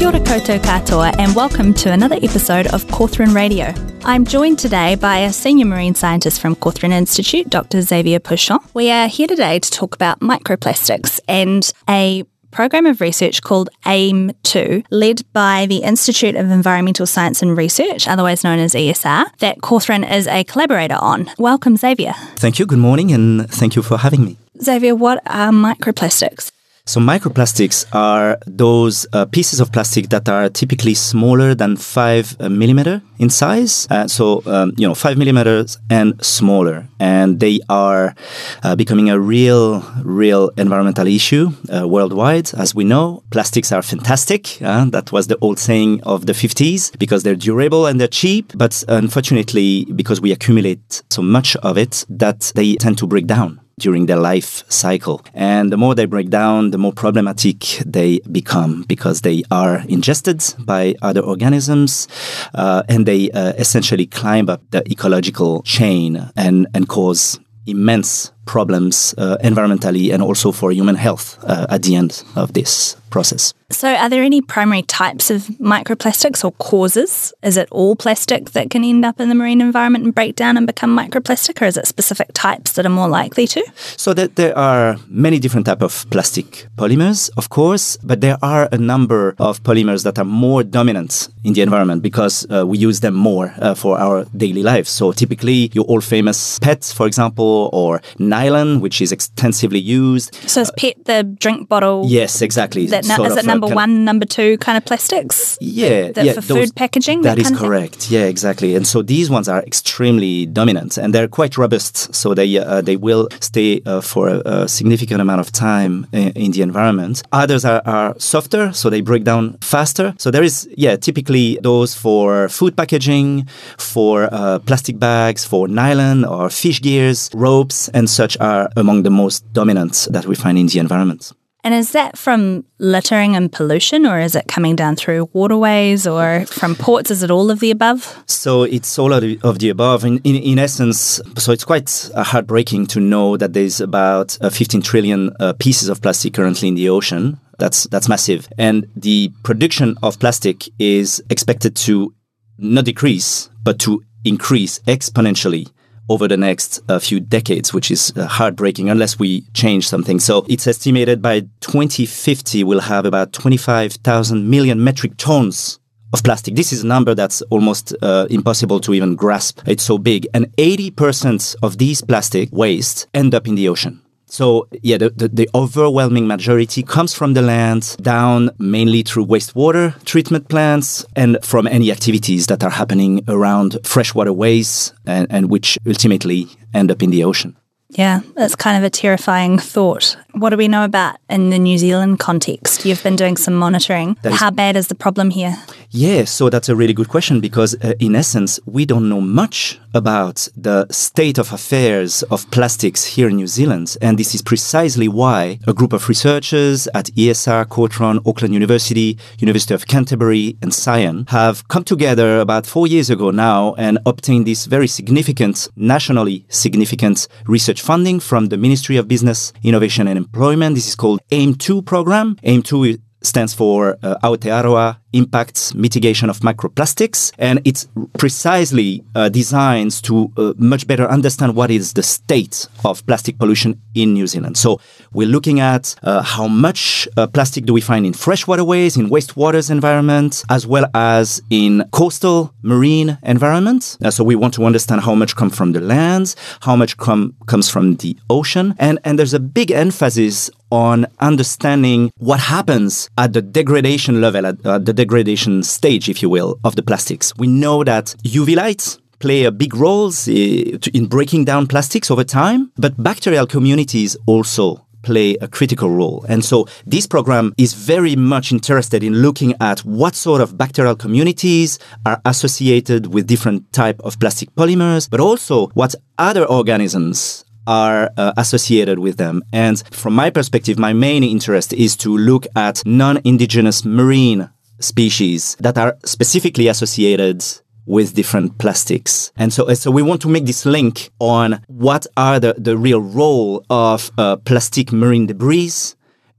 Kia ora koutou katoa and welcome to another episode of Cawthron Radio. I'm joined today by a senior marine scientist from Cawthron Institute, Dr. Xavier Pochon. We are here today to talk about microplastics and a program of research called AIM2, led by the Institute of Environmental Science and Research, otherwise known as ESR, that Cawthron is a collaborator on. Welcome, Xavier. Thank you. Good morning, and thank you for having me. Xavier, what are microplastics? So, microplastics are those uh, pieces of plastic that are typically smaller than five uh, millimeter in size. Uh, so, um, you know, five millimeters and smaller. And they are uh, becoming a real, real environmental issue uh, worldwide. As we know, plastics are fantastic. Uh, that was the old saying of the 50s because they're durable and they're cheap. But unfortunately, because we accumulate so much of it, that they tend to break down during their life cycle. And the more they break down, the more problematic they become because they are ingested by other organisms uh, and they uh, essentially climb up the ecological chain and, and cause immense problems uh, environmentally and also for human health uh, at the end of this process. So, are there any primary types of microplastics or causes? Is it all plastic that can end up in the marine environment and break down and become microplastic, or is it specific types that are more likely to? So, that there are many different types of plastic polymers, of course, but there are a number of polymers that are more dominant in the environment because uh, we use them more uh, for our daily lives. So, typically, your all famous PET, for example, or nylon, which is extensively used. So, is PET the drink bottle? Yes, exactly. That is it number one, number two kind of plastics? Yeah, that yeah. For food packaging? that, that is correct. Yeah, exactly. And so these ones are extremely dominant and they're quite robust. So they uh, they will stay uh, for a, a, significant amount of time in, in the environment. Others are, are, softer, so they break down faster. So there is, yeah, typically those for food packaging, for uh, plastic bags, for nylon or fish gears, ropes, and such are among the most dominant that we find in the environment. And is that from littering and pollution, or is it coming down through waterways or from ports? Is it all of the above? So it's all of the, of the above. In, in, in, essence, so it's quite heartbreaking to know that there's about uh, 15 trillion uh, pieces of plastic currently in the ocean. That's, that's massive. And the production of plastic is expected to not decrease, but to increase exponentially over the next uh, few decades, which is uh, heartbreaking unless we change something. So it's estimated by 2050 we'll have about 25,000 million metric tons of plastic. This is a number that's almost uh, impossible to even grasp. It's so big. And 80% of these plastic waste end up in the ocean. So, yeah, the, the, the, overwhelming majority comes from the land, down mainly through wastewater treatment plants and from any activities that are happening around freshwater ways and, and which ultimately end up in the ocean. Yeah, that's kind of a terrifying thought. What do we know about in the New Zealand context? You've been doing some monitoring. How bad is the problem here? Yeah, so that's a really good question because, uh, in essence, we don't know much about the state of affairs of plastics here in New Zealand. And this is precisely why a group of researchers at ESR, Cawthron, Auckland University, University of Canterbury, and Scion have come together about four years ago now and obtained this very significant, nationally significant research funding from the Ministry of Business, Innovation and Employment. This is called AIM2 program. AIM2 stands for uh, Aotearoa Impacts Mitigation of Microplastics. And it's precisely uh, designed to uh, much better understand what is the state of plastic pollution in New Zealand. So we're looking at uh, how much uh, plastic do we find in freshwater ways, in wastewaters environments, as well as in coastal marine environments. Uh, so we want to understand how much comes from the lands, how much com- comes from the ocean. And, and there's a big emphasis on understanding what happens at the degradation level, at, at the degradation stage, if you will, of the plastics. We know that UV lights play a big role in breaking down plastics over time, but bacterial communities also play a critical role. And so this program is very much interested in looking at what sort of bacterial communities are associated with different type of plastic polymers, but also what other organisms are uh, associated with them. And from my perspective, my main interest is to look at non-indigenous marine species that are specifically associated with different plastics. And so, so we want to make this link on what are the, the real role of uh, plastic marine debris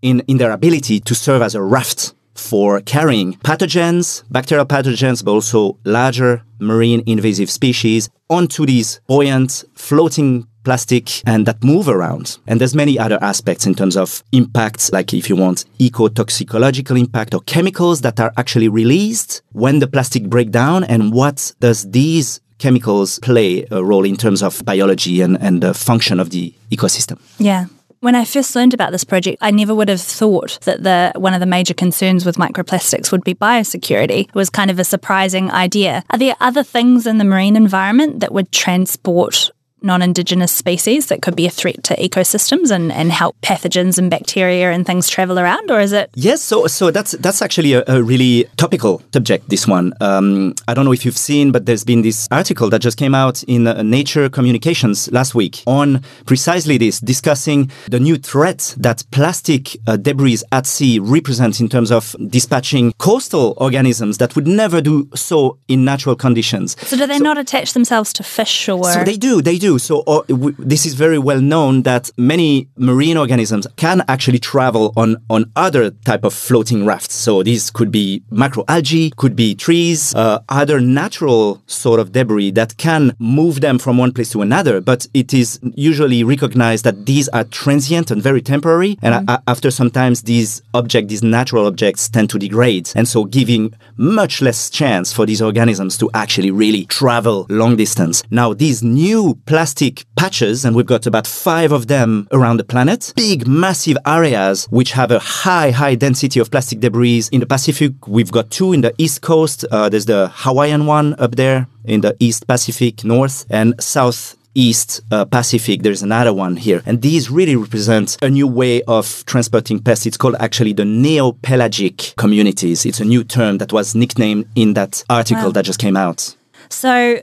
in, in their ability to serve as a raft for carrying pathogens, bacterial pathogens, but also larger marine invasive species onto these buoyant floating plastic and that move around. And there's many other aspects in terms of impacts, like if you want eco-toxicological impact or chemicals that are actually released when the plastic break down and what does these chemicals play a role in terms of biology and, and the function of the ecosystem. Yeah. When I first learned about this project, I never would have thought that the one of the major concerns with microplastics would be biosecurity. It was kind of a surprising idea. Are there other things in the marine environment that would transport non-indigenous species that could be a threat to ecosystems and, and help pathogens and bacteria and things travel around or is it yes so so that's that's actually a, a really topical subject this one. Um, i don't know if you've seen but there's been this article that just came out in uh, nature communications last week on precisely this discussing the new threat that plastic uh, debris at sea represents in terms of dispatching coastal organisms that would never do so in natural conditions. So do they so, not attach themselves to fish or so they do they do so uh, w- this is very well known that many marine organisms can actually travel on, on other type of floating rafts. So these could be macroalgae, could be trees, uh, other natural sort of debris that can move them from one place to another. But it is usually recognized that these are transient and very temporary. And mm. a- after sometimes these objects, these natural objects tend to degrade. And so giving much less chance for these organisms to actually really travel long distance. Now, these new plastic plastic patches, and we've got about five of them around the planet. Big, massive areas which have a high, high density of plastic debris. In the Pacific, we've got two in the East Coast. Uh, there's the Hawaiian one up there in the East Pacific, North, and South East uh, Pacific, there's another one here. And these really represent a new way of transporting pests. It's called actually the neopelagic communities. It's a new term that was nicknamed in that article wow. that just came out. So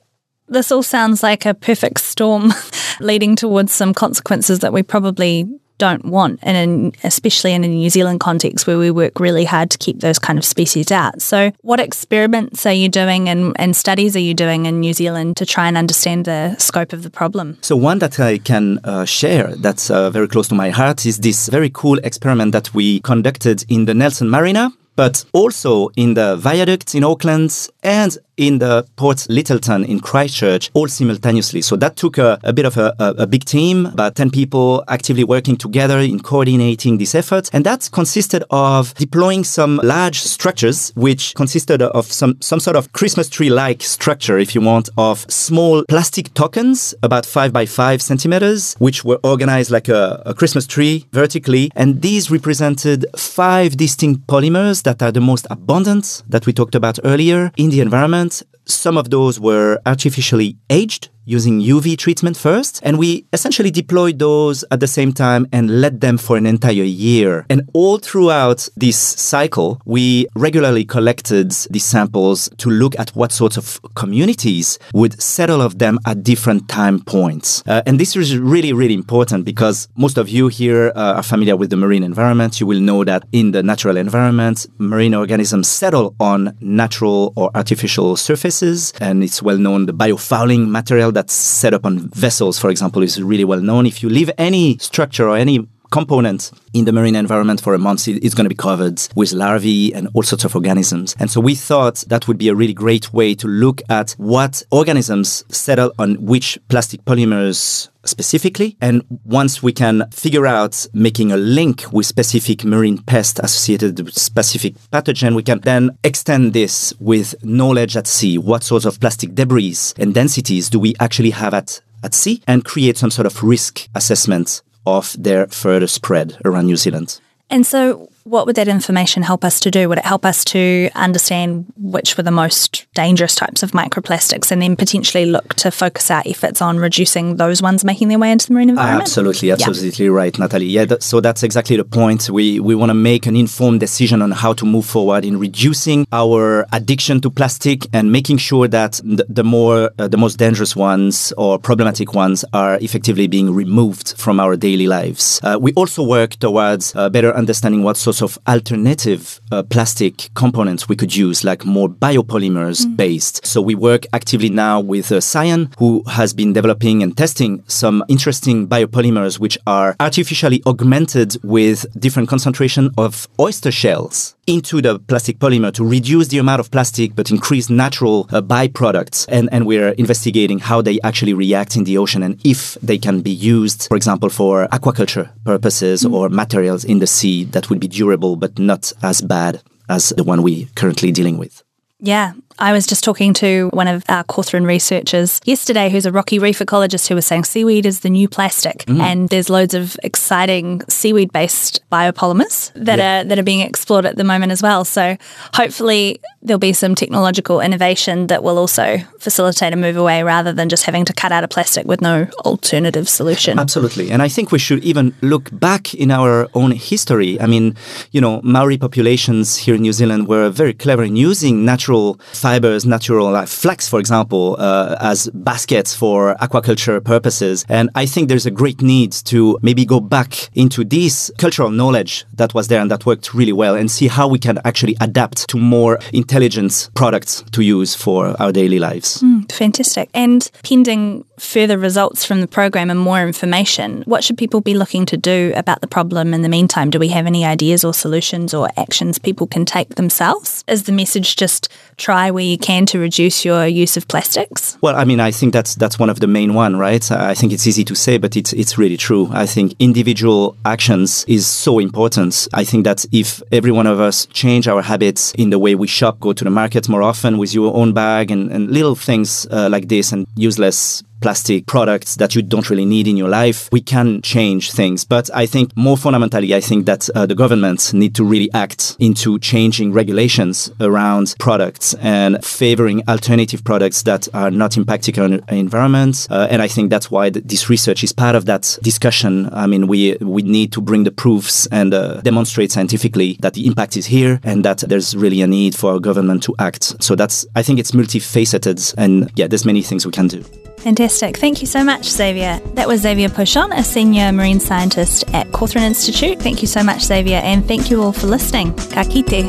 this all sounds like a perfect storm leading towards some consequences that we probably don't want, and in, especially in a New Zealand context where we work really hard to keep those kind of species out. So, what experiments are you doing and, and studies are you doing in New Zealand to try and understand the scope of the problem? So, one that I can uh, share that's uh, very close to my heart is this very cool experiment that we conducted in the Nelson Marina but also in the viaducts in Auckland and in the Port Lyttelton in Christchurch all simultaneously. So that took a, a bit of a, a, a, big team, about 10 people actively working together in coordinating this effort. And that consisted of deploying some large structures, which consisted of some, some sort of Christmas tree like structure, if you want, of small plastic tokens, about five by five centimeters, which were organized like a, Christmas tree vertically. And these represented five distinct polymers that are the most abundant that we talked about earlier in the environment. Some of those were artificially aged using UV treatment first. And we essentially deployed those at the same time and let them for an entire year. And all throughout this cycle, we regularly collected these samples to look at what sorts of communities would settle of them at different time points. Uh, and this is really, really important because most of you here uh, are familiar with the marine environment. You will know that in the natural environment, marine organisms settle on natural or artificial surfaces. And it's well known the biofouling material that's set up on vessels, for example, is really well known. If you leave any structure or any component in the marine environment for a month, is going to be covered with larvae and all sorts of organisms. And so we thought that would be a really great way to look at what organisms settle on which plastic polymers specifically. And once we can figure out making a link with specific marine pests associated with specific pathogen, we can then extend this with knowledge at sea. What sorts of plastic debris and densities do we actually have at at sea and create some sort of risk assessment of their further spread around New Zealand. And so, what would that information help us to do? Would it help us to understand which were the most dangerous types of microplastics and then potentially look to focus our efforts on reducing those ones making their way into the marine environment? Absolutely, absolutely yeah. right, Natalie. Yeah, th- so that's exactly the point. We, we want to make an informed decision on how to move forward in reducing our addiction to plastic and making sure that the, the more, uh, the most dangerous ones or problematic ones are effectively being removed from our daily lives. Uh, we also work towards uh, better understanding what sorts of alternative uh, plastic components we could use, like more biopolymers mm. based. So we work actively now with uh, Scion, who has been developing and testing some interesting biopolymers which are artificially augmented with different concentration of oyster shells into the plastic polymer to reduce the amount of plastic but increase natural uh, byproducts. And, and we're investigating how they actually react in the ocean and if they can be used, for example, for aquaculture purposes mm. or materials in the sea that would be durable but not as bad as the one we currently dealing with. Yeah, I was just talking to one of our Cawthron researchers yesterday who's a rocky reef ecologist who was saying seaweed is the new plastic mm. and there's loads of exciting seaweed based biopolymers that yeah. are that are being explored at the moment as well. So hopefully there'll be some technological innovation that will also facilitate a move away rather than just having to cut out a plastic with no alternative solution. Absolutely. And I think we should even look back in our own history. I mean, you know, Maori populations here in New Zealand were very clever in using natural fibers, natural like flax, for example, uh, as baskets for aquaculture purposes. And I think there's a great need to maybe go back into this cultural knowledge that was there and that worked really well and see how we can actually adapt to more intelligent products to use for our daily lives. Mm, fantastic. And pending further results from the program and more information, what should people be looking to do about the problem in the meantime? Do we have any ideas or solutions or actions people can take themselves? Is the message just try you can to reduce your use of plastics? Well, I mean, I think that's that's one of the main one, right? I think it's easy to say, but it's it's really true. I think individual actions is so important. I think that if every one of us change our habits in the way we shop, go to the market more often with your own bag and, and little things uh, like this and use less plastic products that you don't really need in your life, we can change things. But I think more fundamentally, I think that uh, the governments need to really act into changing regulations around products and favoring alternative products that are not impacting our environment. Uh, and I think that's why th- this research is part of that discussion. I mean, we we need to bring the proofs and uh, demonstrate scientifically that the impact is here and that there's really a need for our government to act. So that's I think it's multifaceted and yeah, there's many things we can do. Fantastic. Thank you so much, Xavier. That was Xavier Pochon, a senior marine scientist at Cawthron Institute. Thank you so much, Xavier, and thank you all for listening. Ka kite.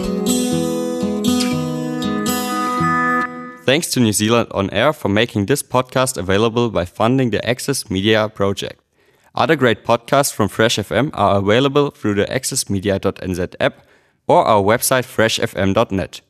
Thanks to New Zealand On Air for making this podcast available by funding the Access Media project. Other great podcasts from Fresh FM are available through the accessmedia.nz app or our website freshfm.net.